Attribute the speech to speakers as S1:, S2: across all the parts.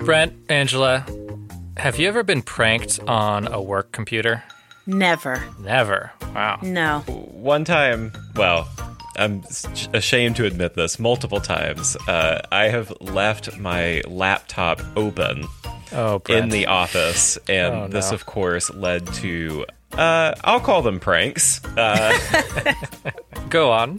S1: Brent, Angela, have you ever been pranked on a work computer?
S2: Never.
S1: Never. Wow.
S2: No.
S3: One time, well, I'm ashamed to admit this multiple times. Uh, I have left my laptop open
S1: Oh,
S3: in the office, and
S1: Oh,
S3: this, of course, led to. Uh, I'll call them pranks. Uh,
S1: Go on.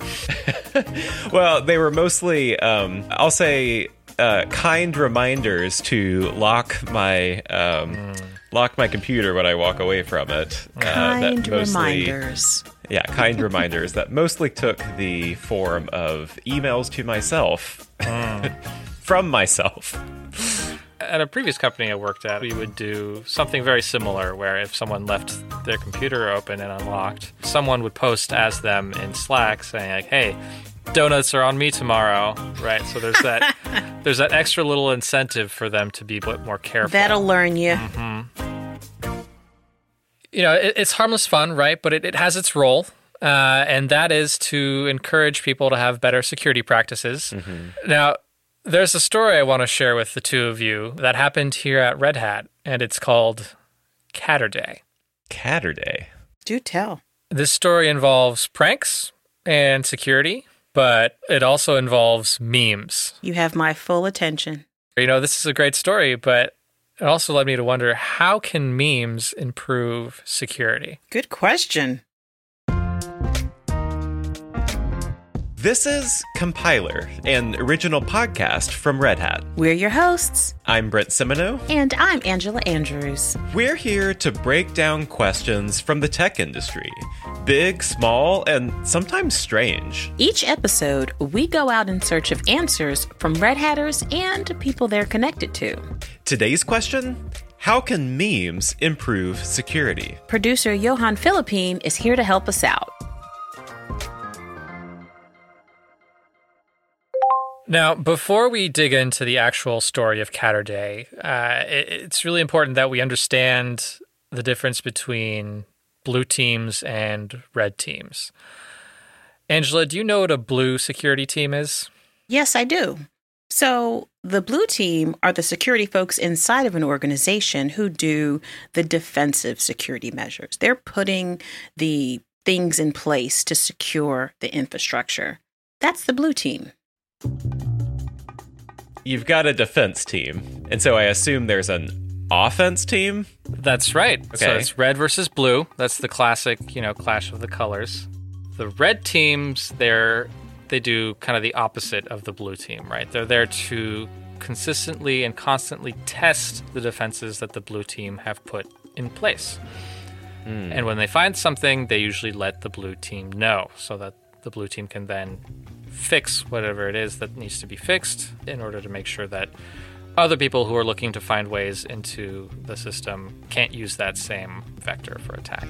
S3: well, they were mostly, um, I'll say, uh, kind reminders to lock my um, lock my computer when I walk away from it. Uh, that
S2: Kind
S3: mostly-
S2: reminders.
S3: Yeah, kind reminders that mostly took the form of emails to myself from myself.
S1: At a previous company I worked at, we would do something very similar where if someone left their computer open and unlocked, someone would post as them in Slack saying like, "Hey, donuts are on me tomorrow." Right? So there's that there's that extra little incentive for them to be a bit more careful.
S2: That'll learn you.
S1: you know, it, it's harmless fun, right? But it, it has its role, uh, and that is to encourage people to have better security practices. Now, there's a story I want to share with the two of you that happened here at Red Hat, and it's called Catterday.
S3: Catterday.
S2: Do tell.
S1: This story involves pranks and security, but it also involves memes.
S2: You have my full attention.
S1: You know, this is a great story, but it also led me to wonder how can memes improve security?
S2: Good question.
S3: This is Compiler, an original podcast from Red Hat.
S2: We're your hosts.
S3: I'm Brent Simoneaux.
S2: And I'm Angela Andrews.
S3: We're here to break down questions from the tech industry big, small, and sometimes strange.
S2: Each episode, we go out in search of answers from Red Hatters and people they're connected to.
S3: Today's question How can memes improve security?
S2: Producer Johan Philippine is here to help us out.
S1: Now, before we dig into the actual story of Catterday, uh, it, it's really important that we understand the difference between blue teams and red teams. Angela, do you know what a blue security team is?
S2: Yes, I do. So, the blue team are the security folks inside of an organization who do the defensive security measures. They're putting the things in place to secure the infrastructure. That's the blue team.
S3: You've got a defense team, and so I assume there's an offense team.
S1: That's right. So it's red versus blue. That's the classic, you know, clash of the colors. The red teams, they're they do kind of the opposite of the blue team, right? They're there to consistently and constantly test the defenses that the blue team have put in place. Hmm. And when they find something, they usually let the blue team know so that the blue team can then fix whatever it is that needs to be fixed in order to make sure that other people who are looking to find ways into the system can't use that same vector for attack.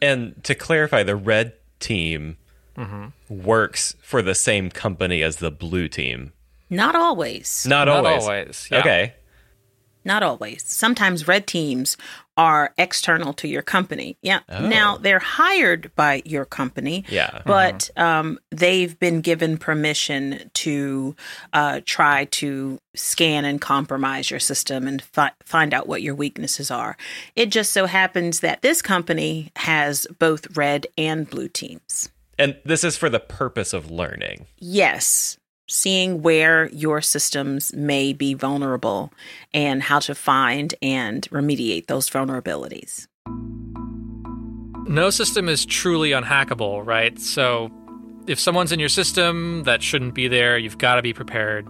S3: And to clarify, the red team mm-hmm. works for the same company as the blue team.
S2: Not always.
S3: Not,
S1: Not
S3: always.
S1: always, yeah.
S3: Okay.
S2: Not always. Sometimes red teams are external to your company. Yeah. Now they're hired by your company.
S3: Yeah.
S2: But um, they've been given permission to uh, try to scan and compromise your system and fi- find out what your weaknesses are. It just so happens that this company has both red and blue teams.
S3: And this is for the purpose of learning.
S2: Yes, seeing where your systems may be vulnerable and how to find and remediate those vulnerabilities.
S1: No system is truly unhackable, right? So if someone's in your system that shouldn't be there, you've got to be prepared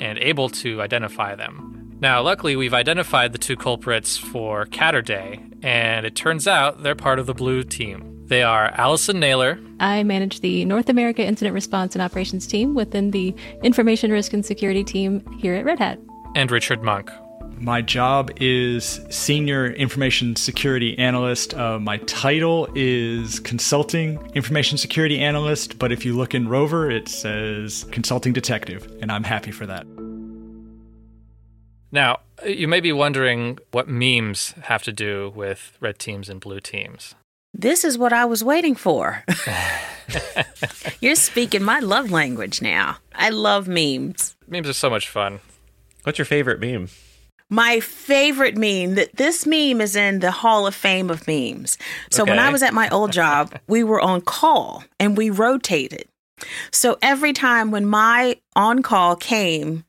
S1: and able to identify them. Now, luckily, we've identified the two culprits for Catterday, and it turns out they're part of the blue team. They are Allison Naylor,
S4: I manage the North America Incident Response and Operations team within the Information Risk and Security team here at Red Hat.
S1: and Richard Monk.
S5: My job is Senior Information Security Analyst. Uh, my title is Consulting Information Security Analyst, but if you look in Rover, it says Consulting Detective, and I'm happy for that.
S1: Now, you may be wondering what memes have to do with red teams and blue teams.
S2: This is what I was waiting for. You're speaking my love language now. I love memes.
S1: Memes are so much fun.
S3: What's your favorite meme?
S2: My favorite meme that this meme is in the Hall of Fame of memes. So when I was at my old job, we were on call and we rotated. So every time when my on call came,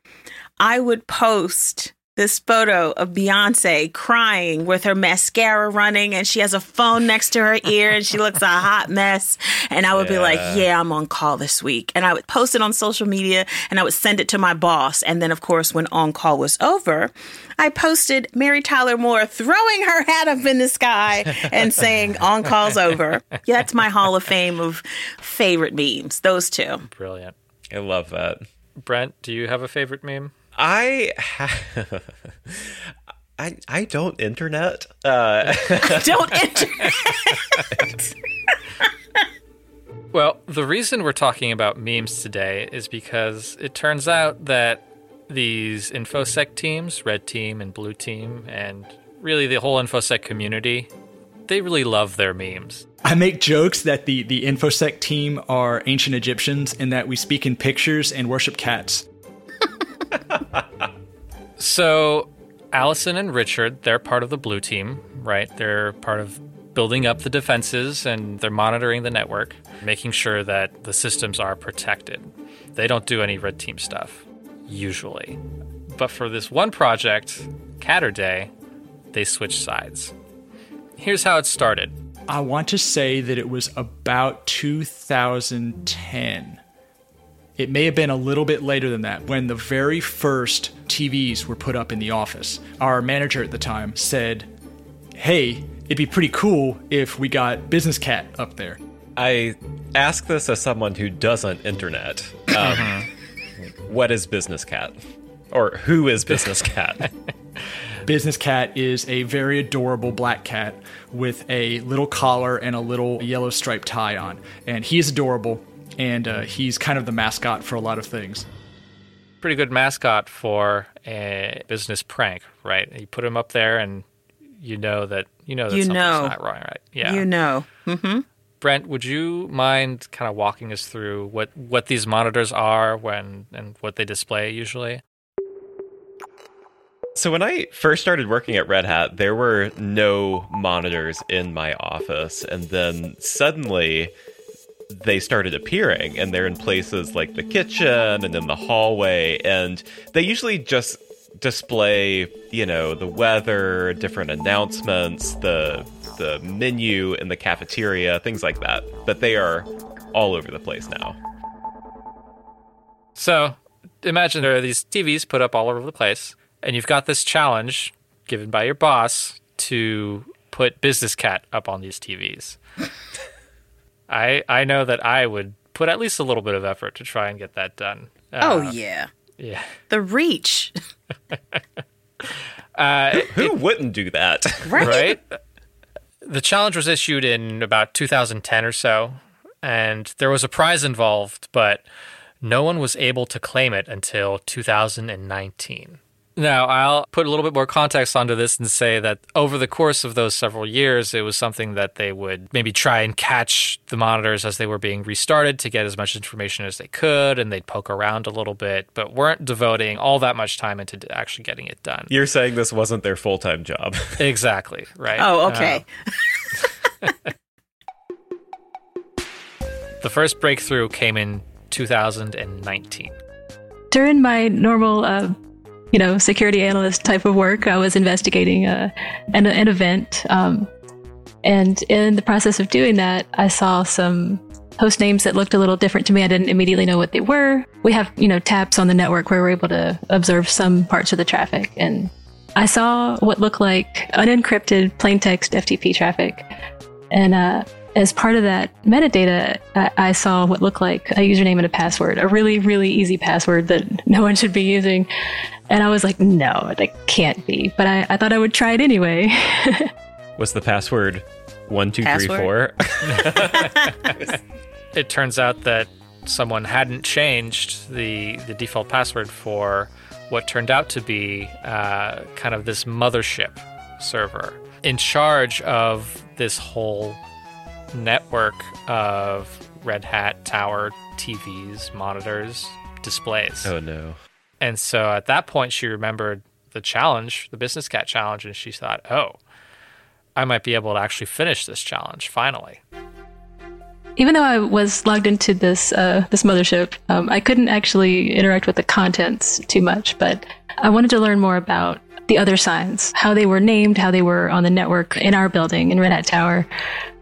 S2: I would post this photo of Beyonce crying with her mascara running and she has a phone next to her ear and she looks a hot mess. And I would be like,
S3: Yeah.
S2: yeah, I'm on call this week. And I would post it on social media and I would send it to my boss. And then, of course, when on call was over, I posted Mary Tyler Moore throwing her hat up in the sky and saying, on call's over. Yeah, that's my Hall of Fame of favorite memes, those two.
S1: Brilliant.
S3: I love that.
S1: Brent, do you have a favorite meme?
S3: I ha- I I don't internet. Uh,
S2: Don't internet.
S1: Well, the reason we're talking about memes today is because it turns out that these InfoSec teams, Red Team and Blue Team, and really the whole InfoSec community, they really love their memes.
S5: I make jokes that the, the InfoSec team are ancient Egyptians and that we speak in pictures and worship cats.
S1: So, Allison and Richard, they're part of the Blue Team, right? They're part of building up the defenses and they're monitoring the network, making sure that the systems are protected. They don't do any Red Team stuff, usually. But for this one project, Catter Day, they switched sides. Here's how it started.
S5: I want to say that it was about 2010. It may have been a little bit later than that when the very first TVs were put up in the office. Our manager at the time said, Hey, it'd be pretty cool if we got Business Cat up there.
S3: I ask this as someone who doesn't internet. Um, what is Business Cat, or who is Business Cat?
S5: Business Cat is a very adorable black cat with a little collar and a little yellow striped tie on. And he's adorable, and uh, he's kind of the mascot for a lot of things.
S1: Pretty good mascot for a business prank, right? You put him up there and you know that you know that
S2: You
S1: something's
S2: know.
S1: not wrong, right? Yeah.
S2: You know. Hmm.
S1: Brent, would you mind kind of walking us through what, what these monitors are when and what they display usually?
S3: So when I first started working at Red Hat, there were no monitors in my office, and then suddenly they started appearing, and they're in places like the kitchen and in the hallway, and they usually just display, you know, the weather, different announcements, the the menu in the cafeteria, things like that. But they are all over the place now.
S1: So imagine there are these TVs put up all over the place, and you've got this challenge given by your boss to put Business Cat up on these TVs. I I know that I would put at least a little bit of effort to try and get that done.
S2: Oh,
S1: Uh,
S2: yeah.
S1: yeah.
S2: The reach.
S1: Uh,
S3: Who wouldn't do that?
S1: right? the challenge was issued in about 2010 or so, and there was a prize involved, but no one was able to claim it until 2019. Now, I'll put a little bit more context onto this and say that over the course of those several years, it was something that they would maybe try and catch the monitors as they were being restarted to get as much information as they could, and they'd poke around a little bit, but weren't devoting all that much time into actually getting it done.
S3: You're saying this wasn't their full time job.
S1: Exactly, right?
S2: Oh, okay.
S1: The first breakthrough came in 2019.
S4: During my normal, uh, you know, security analyst type of work, I was investigating uh, an, an event. Um, and in the process of doing that, I saw some host names that looked a little different to me. I didn't immediately know what they were. We have, you know, tabs on the network where we're able to observe some parts of the traffic. And I saw what looked like unencrypted plain text FTP traffic. And uh, as part of that metadata, I, I saw what looked like a username and a password, a really, really easy password that no one should be using. And I was like, no, that can't be. But I, I thought I would try it anyway.
S3: Was the password one two three four?
S2: Password?
S1: It turns out that someone hadn't changed the, the default password for what turned out to be uh, kind of this mothership server in charge of this whole network of Red Hat Tower TVs, monitors, displays.
S3: oh no.
S1: And so at that point, she remembered the challenge, the business cat challenge, and she thought, oh, I might be able to actually finish this challenge finally.
S4: Even though I was logged into this uh, this mothership, um, I couldn't actually interact with the contents too much. But I wanted to learn more about the other signs, how they were named, how they were on the network in our building in Red Hat Tower,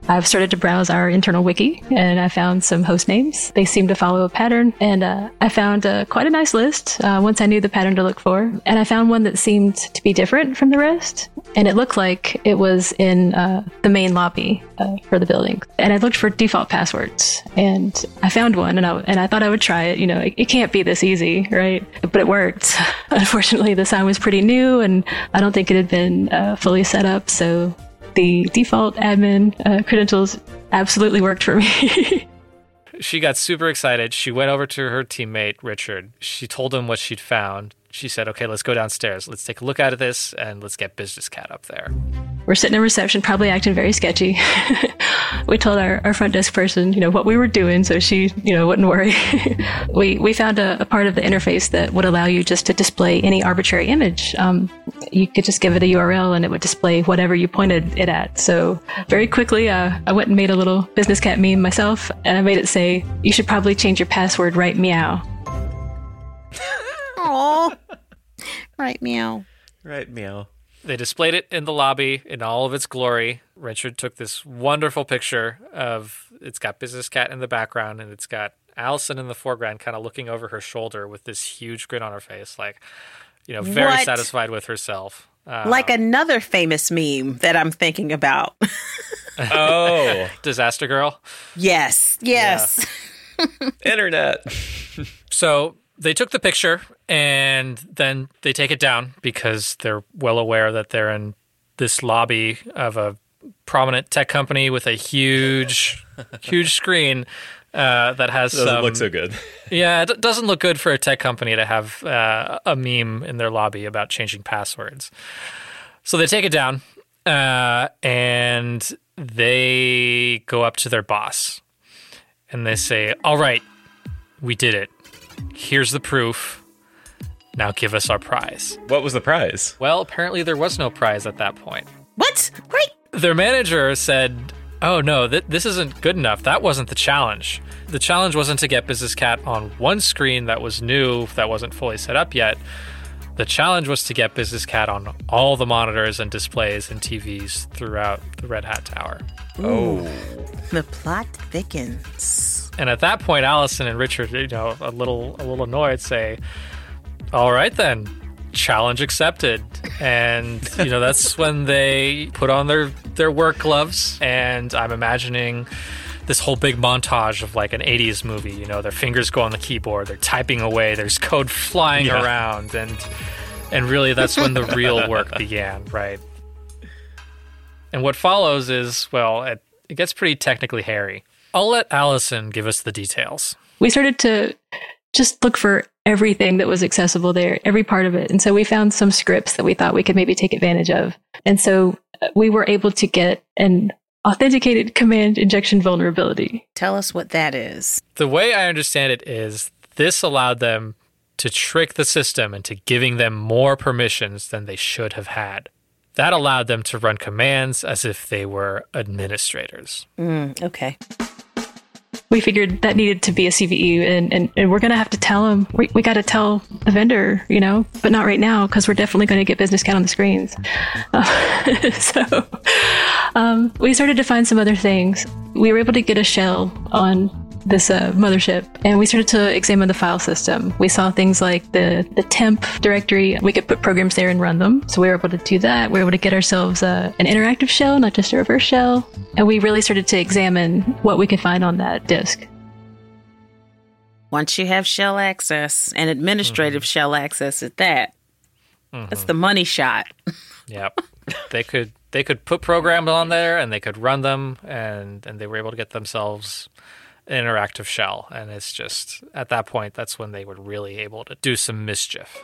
S4: I've started to browse our internal wiki and I found some host names. They seem to follow a pattern, and uh, I found uh, quite a nice list uh, once I knew the pattern to look for. And I found one that seemed to be different from the rest, and it looked like it was in uh, the main lobby uh, for the building. And I looked for default passwords, and I found one, and I, and I thought I would try it. You know, it, it can't be this easy, right? But it worked. Unfortunately, the sign was pretty new, and I don't think it had been uh, fully set up, so the default admin uh, credentials absolutely worked for me.
S1: she got super excited. She went over to her teammate, Richard. She told him what she'd found. She said, okay, let's go downstairs. Let's take a look at this and let's get Business Cat up there.
S4: We're sitting in reception, probably acting very sketchy. we told our, our front desk person, you know, what we were doing so she, you know, wouldn't worry. we, we found a, a, part of the interface that would allow you just to display any arbitrary image. Um, you could just give it a URL and it would display whatever you pointed it at. So very quickly, uh, I went and made a little business cat meme myself and I made it say, you should probably change your password right meow.
S2: Aww. Right meow.
S3: Right meow.
S1: They displayed it in the lobby in all of its glory. Richard took this wonderful picture of it's got Business Cat in the background and it's got Allison in the foreground, kind of looking over her shoulder with this huge grin on her face, like, you know, very what? satisfied with herself.
S2: Um, like another famous meme that I'm thinking about.
S1: oh, Disaster Girl?
S2: Yes, yes.
S3: Yeah. Internet.
S1: so they took the picture and then they take it down because they're well aware that they're in this lobby of a prominent tech company with a huge, huge screen uh, that has
S3: doesn't
S1: some,
S3: look so good.
S1: yeah, it doesn't look good for a tech company to have uh, a meme in their lobby about changing passwords. So they take it down uh, and they go up to their boss and they say, "All right, we did it. Here's the proof." Now give us our prize.
S3: What was the prize?
S1: Well, apparently there was no prize at that point.
S2: What? Right.
S1: Their manager said, Oh no, th- this isn't good enough. That wasn't the challenge. The challenge wasn't to get Business Cat on one screen that was new, that wasn't fully set up yet. The challenge was to get Business Cat on all the monitors and displays and TVs throughout the Red Hat Tower.
S3: Oh.
S2: The plot thickens.
S1: And at that point, Allison and Richard, you know, a little a little annoyed, say, all right then. Challenge accepted. And you know, that's when they put on their their work gloves and I'm imagining this whole big montage of like an 80s movie, you know, their fingers go on the keyboard, they're typing away, there's code flying yeah. around and and really that's when the real work began, right? And what follows is, well, it, it gets pretty technically hairy. I'll let Allison give us the details.
S4: We started to just look for everything that was accessible there, every part of it. And so we found some scripts that we thought we could maybe take advantage of. And so uh, we were able to get an authenticated command injection vulnerability.
S2: Tell us what that is.
S1: The way I understand it is this allowed them to trick the system into giving them more permissions than they should have had. That allowed them to run commands as if they were administrators.
S2: Mm, okay
S4: we figured that needed to be a CVE, and, and, and we're going to have to tell them. We, we got to tell the vendor, you know, but not right now because we're definitely going to get business cat on the screens. Uh, so um, we started to find some other things. We were able to get a shell on this uh, mothership and we started to examine the file system. We saw things like the, the temp directory. We could put programs there and run them. So we were able to do that. We were able to get ourselves uh, an interactive shell, not just a reverse shell. And we really started to examine what we could find on that disk.
S2: Once you have shell access and administrative mm-hmm. shell access at that, mm-hmm. that's the money shot.
S1: yep. they could they could put programs on there and they could run them and and they were able to get themselves an interactive shell. And it's just at that point, that's when they were really able to do some mischief.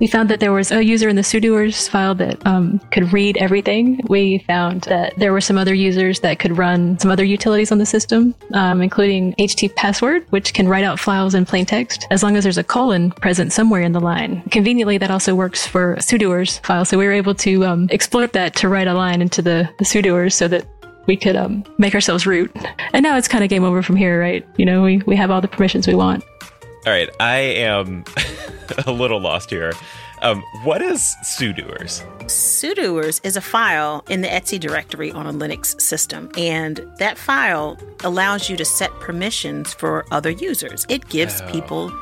S4: We found that there was a user in the sudoers file that um, could read everything. We found that there were some other users that could run some other utilities on the system, um, including htpasswd, which can write out files in plain text as long as there's a colon present somewhere in the line. Conveniently, that also works for sudoers file. So we were able to um, exploit that to write a line into the, the sudoers so that we could um, make ourselves root. And now it's kind of game over from here, right? You know, we, we have all the permissions we want.
S3: All right, I am a little lost here. Um, what is sudoers?
S2: sudoers is a file in the etc directory on a Linux system, and that file allows you to set permissions for other users. It gives people,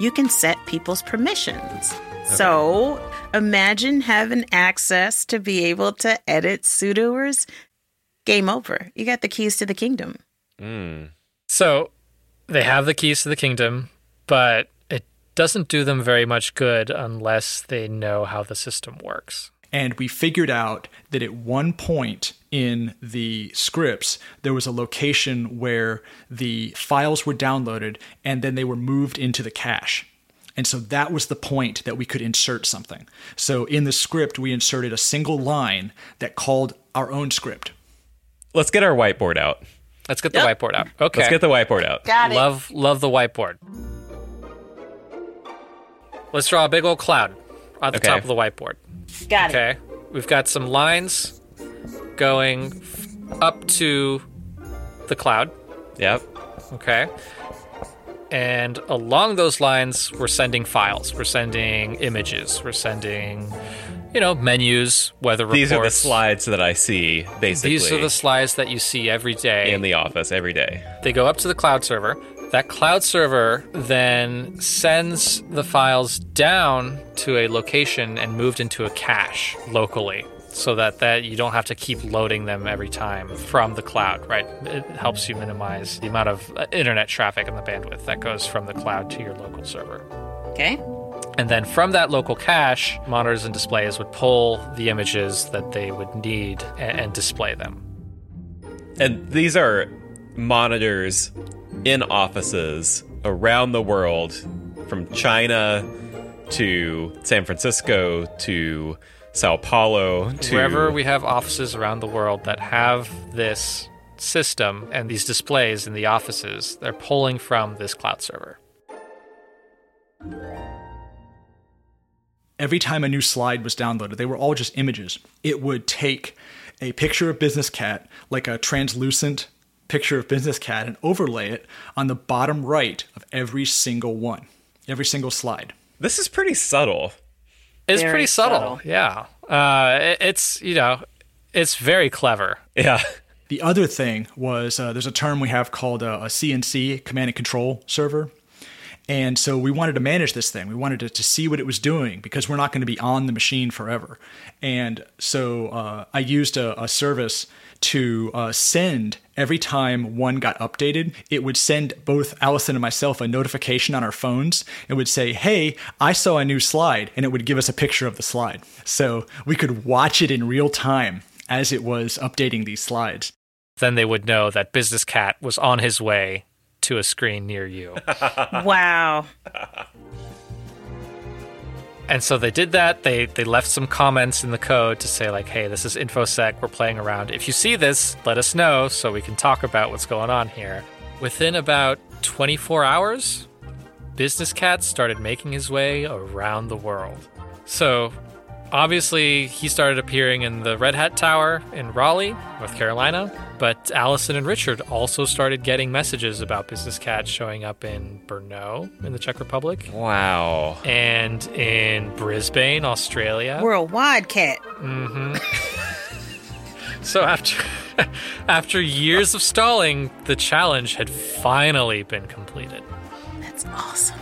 S2: you can set people's permissions. So imagine having access to be able to edit sudoers. Game over. You got the keys to the kingdom. Hmm.
S1: So they have the keys to the kingdom, but it doesn't do them very much good unless they know how the system works.
S5: And we figured out that at one point in the scripts, there was a location where the files were downloaded and then they were moved into the cache. And so that was the point that we could insert something. So in the script, we inserted a single line that called our own script.
S3: Let's get our whiteboard out.
S1: Let's get the
S2: Yep.
S1: whiteboard out. Okay.
S3: Let's get the whiteboard out.
S2: Got it.
S1: love love the whiteboard. Let's draw a big old cloud at the
S3: Okay.
S1: top of the whiteboard.
S2: Got it.
S1: Okay. We've got some lines going f- up to the cloud.
S3: Yep.
S1: Okay. And along those lines, we're sending files. We're sending images. We're sending, you know, menus, weather reports.
S3: These are the slides that I see basically
S1: These are the slides that you see every day.
S3: in the office every day.
S1: They go up to the cloud server. That cloud server then sends the files down to a location and moved into a cache locally so that, that you don't have to keep loading them every time from the cloud, right? It helps you minimize the amount of uh, internet traffic and the bandwidth that goes from the cloud to your local server.
S2: Okay.
S1: And then from that local cache, monitors and displays would pull the images that they would need and, and display them.
S3: And these are monitors in offices around the world from China to San Francisco to Sao Paulo to
S1: wherever we have offices around the world that have this system and these displays in the offices, they're pulling from this cloud server.
S5: Every time a new slide was downloaded, they were all just images. It would take a picture of Business Cat, like a translucent picture of Business Cat, and overlay it on the bottom right of every single one, every single slide.
S3: This is pretty subtle.
S1: It's
S2: Very
S1: pretty subtle,
S2: subtle.
S1: yeah. Uh, it- it's you know, it's very clever.
S3: Yeah.
S5: The other thing was uh, there's a term we have called a, a CNC, command and control server. And so we wanted to manage this thing. We wanted to, to see what it was doing because we're not going to be on the machine forever. And so uh, I used a, a service to uh, send every time one got updated, it would send both Allison and myself a notification on our phones. It would say, Hey, I saw a new slide. And it would give us a picture of the slide. So we could watch it in real time as it was updating these slides.
S1: Then they would know that Business Cat was on his way to a screen near you.
S2: Wow.
S1: and so they did that. They they left some comments in the code to say like, "Hey, this is infosec. We're playing around. If you see this, let us know so we can talk about what's going on here." Within about 24 hours, Business Cat started making his way around the world. So, obviously, he started appearing in the Red Hat Tower in Raleigh, North Carolina. But Allison and Richard also started getting messages about Business Cat showing up in Brno in the Czech Republic
S3: Wow.
S1: and in Brisbane, Australia.
S2: Worldwide cat. Mm-hmm.
S1: so after after years of stalling, the challenge had finally been completed.
S2: That's awesome.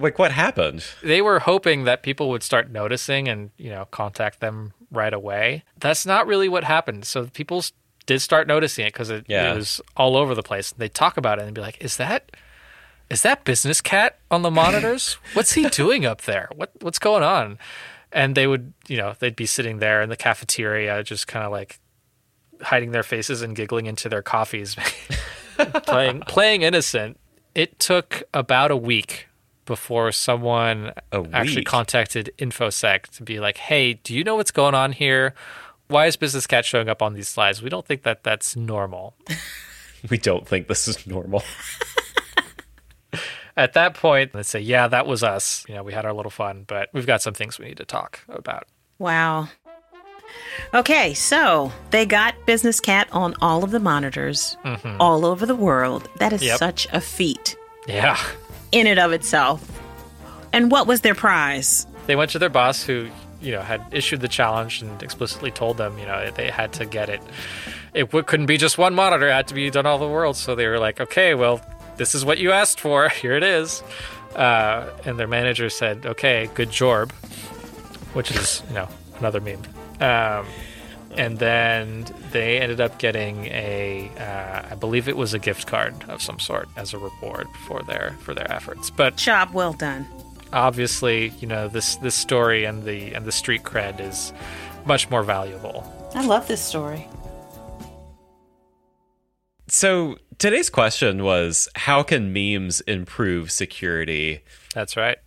S3: Like what happened?
S1: They were hoping that people would start noticing and, you know, contact them right away. That's not really what happened. So people did start noticing it because it,
S3: Yeah.
S1: it was all over the place. They talk about it and be like, "Is that is that business cat on the monitors? What's he doing up there? What what's going on?" And they would, you know, they'd be sitting there in the cafeteria, just kind of like hiding their faces and giggling into their coffees, playing playing innocent. It took about a week before someone
S3: A
S1: actually
S3: week?
S1: contacted InfoSec to be like, hey, do you know what's going on here? Why is Business Cat showing up on these slides? We don't think that that's normal.
S3: We don't think this is normal.
S1: At that point, they say, yeah, that was us. You know, we had our little fun, but we've got some things we need to talk about.
S2: Wow. Okay, so they got Business Cat on all of the monitors mm-hmm. all over the world. That is
S1: Yep.
S2: such a feat
S1: Yeah.
S2: In and of itself. And what was their prize?
S1: They went to their boss who, you know, had issued the challenge and explicitly told them, you know, they had to get it. It couldn't be just one monitor, it had to be done all the world. So they were like, okay, well, this is what you asked for. Here it is. Uh, and their manager said, okay, good job, which is, you know, another meme. Um, and then they ended up getting a, uh, I believe it was a gift card of some sort as a reward for their for their efforts. But
S2: Job well done.
S1: obviously, you know, this this story and the and the street cred is much more valuable.
S2: I love this story.
S3: So today's question was how can memes improve security?
S1: That's right.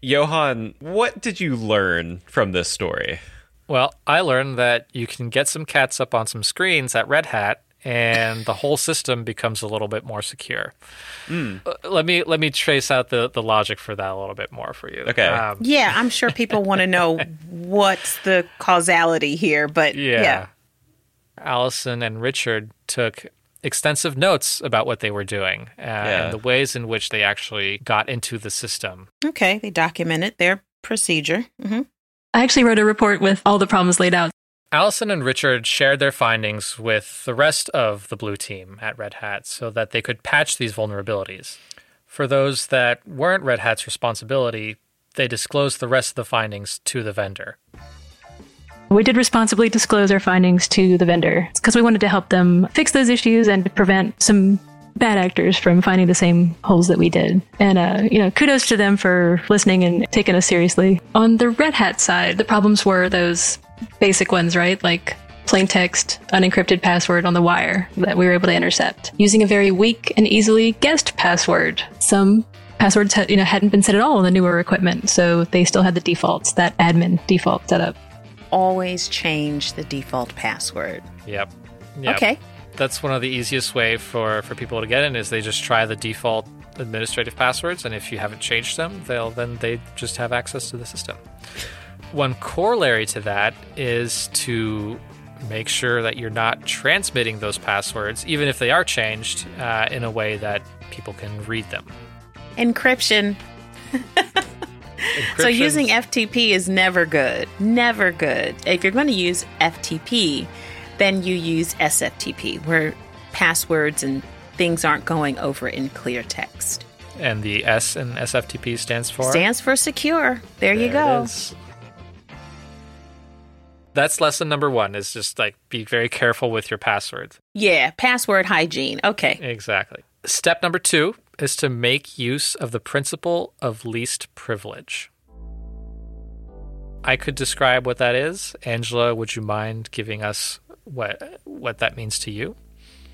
S3: Johan, what did you learn from this story?
S1: Well, I learned that you can get some cats up on some screens at Red Hat and the whole system becomes a little bit more secure. Uh, Let me let me trace out the, the logic for that a little bit more for you.
S3: Okay.
S1: Um,
S2: Yeah, I'm sure people want to know what's the causality here, but
S1: yeah.
S2: yeah.
S1: Allison and Richard took extensive notes about what they were doing uh, and the ways in which they actually got into the system.
S2: Okay, they documented their procedure. hmm
S4: I actually wrote a report with all the problems laid out.
S1: Allison and Richard shared their findings with the rest of the blue team at Red Hat so that they could patch these vulnerabilities. For those that weren't Red Hat's responsibility, they disclosed the rest of the findings to the vendor.
S4: We did responsibly disclose our findings to the vendor because we wanted to help them fix those issues and prevent some bad actors from finding the same holes that we did. And, uh, you know, kudos to them for listening and taking us seriously. On the Red Hat side, the problems were those basic ones, right? Like plain text, unencrypted password on the wire that we were able to intercept. Using a very weak and easily guessed password. Some passwords had, you know, hadn't been set at all on the newer equipment, so they still had the defaults, that admin default setup.
S2: Always change the default password.
S1: Yep. Yep.
S2: Okay.
S1: That's one of the easiest way for, for people to get in is they just try the default administrative passwords and if you haven't changed them, they'll then they just have access to the system. One corollary to that is to make sure that you're not transmitting those passwords, even if they are changed, uh, in a way that people can read them.
S2: Encryption. So using FTP is never good. Never good. If you're going to use FTP, then you use SFTP, where passwords and things aren't going over in clear text.
S1: and the S in SFTP stands for
S2: Stands for secure. There, you
S1: There it
S2: go.
S1: That's lesson number one is just like be very careful with your passwords.
S2: Yeah, password hygiene. Okay.
S1: Exactly. Step number two is to make use of the principle of least privilege. I could describe what that is. Angela, would you mind giving us what what that means to you?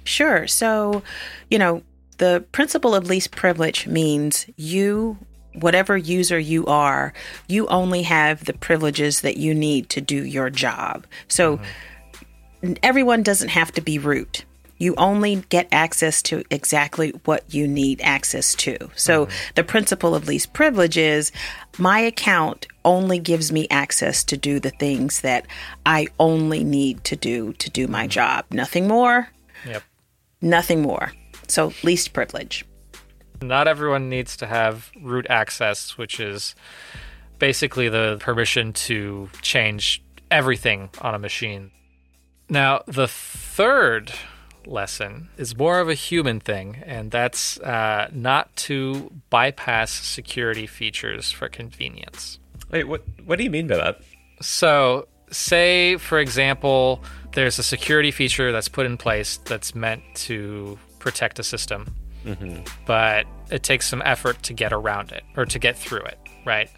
S2: Sure. So, you know, the principle of least privilege means you, whatever user you are, you only have the privileges that you need to do your job. So, mm-hmm. everyone doesn't have to be root. You only get access to exactly what you need access to. So, mm-hmm. the principle of least privilege is my account only gives me access to do the things that I only need to do to do my mm-hmm. job. Nothing more,
S1: Yep.
S2: nothing more. So, least privilege.
S1: Not everyone needs to have root access, which is basically the permission to change everything on a machine. Now, the third lesson is more of a human thing, and that's uh, not to bypass security features for convenience.
S3: Wait, what what do you mean by that?
S1: So, say, for example, there's a security feature that's put in place that's meant to protect a system, but it takes some effort to get around it or to get through it, right?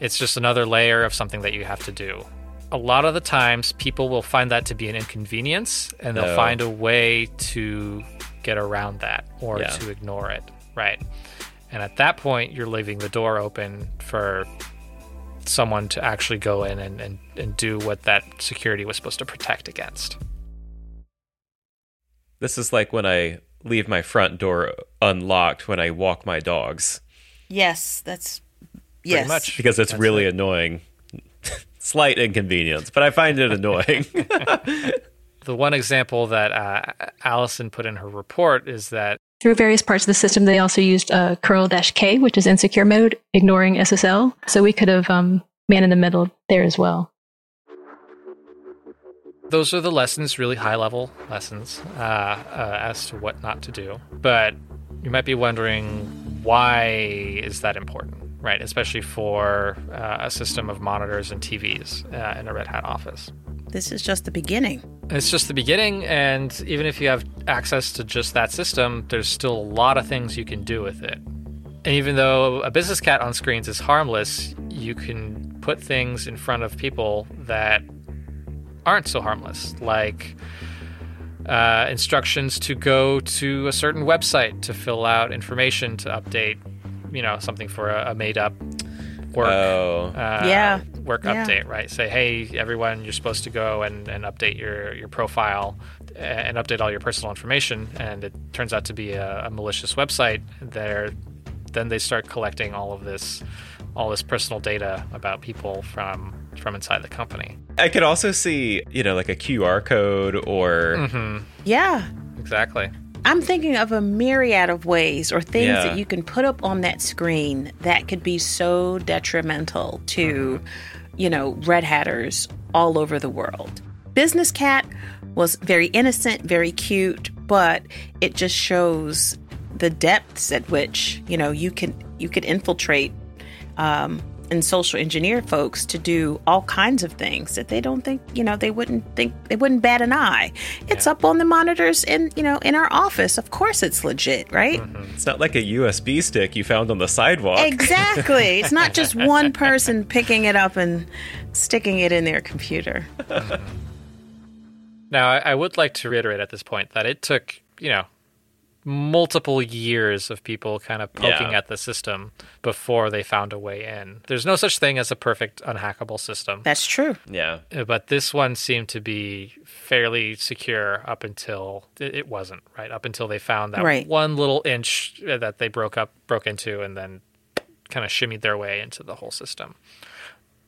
S1: It's just another layer of something that you have to do. A lot of the times, people will find that to be an inconvenience and they'll
S3: No.
S1: find a way to get around that or
S3: Yeah.
S1: to ignore it, right? And at that point, you're leaving the door open for someone to actually go in and, and, and do what that security was supposed to protect against.
S3: This is like when I leave my front door unlocked when I walk my dogs
S2: Yes, that's yes.
S1: much.
S3: because it's
S1: That's
S3: really
S1: it.
S3: annoying. Slight inconvenience, but I find it annoying.
S1: The one example that uh, Allison put in her report is that
S4: Through various parts of the system, they also used uh, curl-k, which is insecure mode, ignoring SSL. So we could have um, man in the middle there as well.
S1: those are the lessons, really high level lessons uh, uh, as to what not to do. But you might be wondering why is that important, right? Especially for uh, a system of monitors and TVs uh, in a Red Hat office.
S2: This is just the beginning.
S1: It's just the beginning, and even if you have access to just that system, there's still a lot of things you can do with it. And even though a business cat on screens is harmless, you can put things in front of people that aren't so harmless, like uh, instructions to go to a certain website to fill out information to update, you know, something for a, a made-up work
S3: oh,
S1: uh,
S2: Yeah.
S1: work
S2: Yeah.
S1: update, right? Say, hey, everyone, you're supposed to go and, and update your, your profile and update all your personal information. And it turns out to be a, a malicious website. There, then they start collecting all of this, all this personal data about people from from inside the company.
S3: I could also see, you know, like a QR code or
S1: Mm-hmm.
S2: Yeah.
S1: Exactly.
S2: I'm thinking of a myriad of ways or things
S3: Yeah.
S2: that you can put up on that screen that could be so detrimental to, you know, Red Hatters all over the world. Business Cat was very innocent, very cute, but it just shows the depths at which, you know, you can you could infiltrate um, and social engineer folks to do all kinds of things that they don't think, you know, they wouldn't think they wouldn't bat an eye. It's up on the monitors in, you know, in our office. Of course it's legit, right? Mm-hmm.
S3: it's not like a USB stick you found on the sidewalk.
S2: Exactly. it's not just one person picking it up and sticking it in their computer.
S1: Now, I, I would like to reiterate at this point that it took, you know, multiple years of people kind of poking
S3: Yeah.
S1: at the system before they found a way in. There's no such thing as a perfect unhackable system.
S2: That's true.
S3: Yeah.
S1: Uh, But this one seemed to be fairly secure up until it it wasn't, right? Up until they found that
S2: Right.
S1: one little inch uh, that they broke up, broke into, and then kind of shimmied their way into the whole system.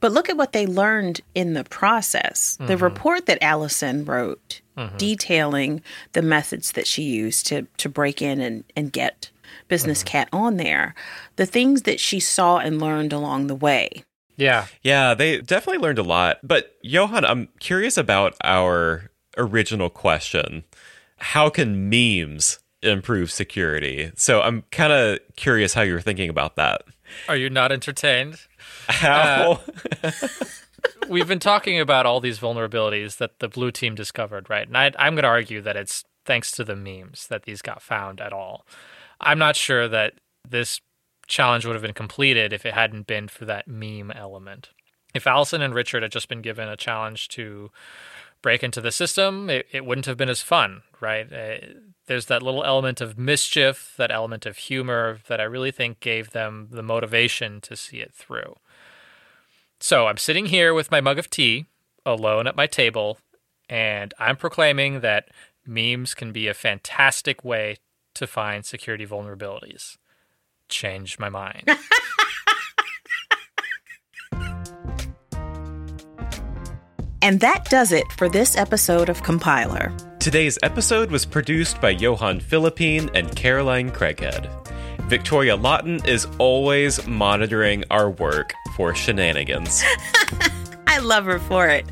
S2: But look at what they learned in the process. The report that Allison wrote Mm-hmm. detailing the methods that she used to, to break in and, and get Business mm-hmm. Cat on there, the things that she saw and learned along the way.
S1: Yeah.
S3: Yeah, they definitely learned a lot. But Johan, I'm curious about our original question. How can memes improve security? So I'm kind of curious how you're thinking about that.
S1: Are you not entertained?
S3: How?
S1: Uh, we've been talking about all these vulnerabilities that the blue team discovered, right? And I, I'm going to argue that it's thanks to the memes that these got found at all. I'm not sure that this challenge would have been completed if it hadn't been for that meme element. If Allison and Richard had just been given a challenge to break into the system, it, it wouldn't have been as fun, right? Uh, there's that little element of mischief, that element of humor that I really think gave them the motivation to see it through. So I'm sitting here with my mug of tea, alone at my table, and I'm proclaiming that memes can be a fantastic way to find security vulnerabilities. Change my mind.
S2: And that does it for this episode of Compiler.
S3: Today's episode was produced by Johan Philippine and Caroline Craighead. Victoria Lawton is always monitoring our work for shenanigans.
S2: I love her for it.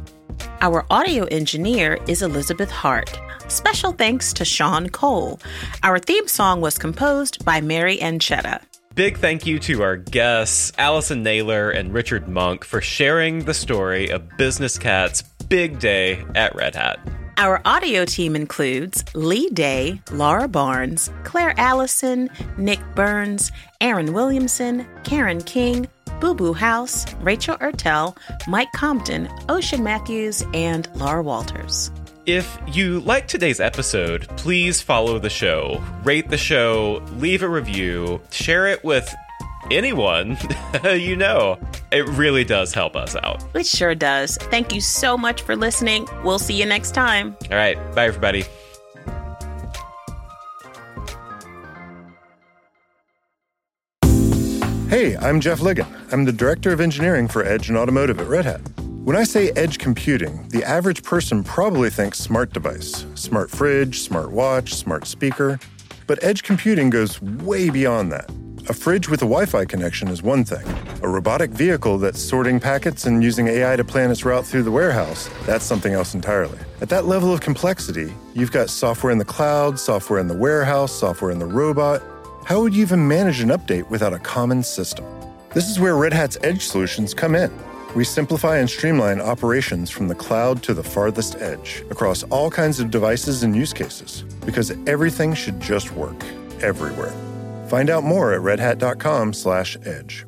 S2: Our audio engineer is Elizabeth Hart. Special thanks to Sean Cole. Our theme song was composed by Mary Ancheta.
S3: Big thank you to our guests, Allison Naylor and Richard Monk, for sharing the story of Business Cat's big day at Red Hat.
S2: Our audio team includes Leigh Day, Laura Barnes, Claire Allison, Nick Burns, Aaron Williamson, Karen King, Boo Boo Howse, Rachel Ertel, Mike Compton, Ocean Matthews, and Laura Walters.
S3: If you like today's episode, please follow the show, rate the show, leave a review, share it with anyone you know. It really does help us out.
S2: It sure does. Thank you so much for listening. We'll see you next time.
S3: All right. Bye, everybody.
S6: Hey, I'm Jeff Ligon. I'm the Director of Engineering for Edge and Automotive at Red Hat. When I say edge computing, the average person probably thinks smart device, smart fridge, smart watch, smart speaker. But edge computing goes way beyond that. A fridge with a Wi Fi connection is one thing. A robotic vehicle that's sorting packets and using AI to plan its route through the warehouse, that's something else entirely. At that level of complexity, you've got software in the cloud, software in the warehouse, software in the robot. How would you even manage an update without a common system? This is where Red Hat's Edge solutions come in. We simplify and streamline operations from the cloud to the farthest edge across all kinds of devices and use cases because everything should just work everywhere. Find out more at redhat.com/edge.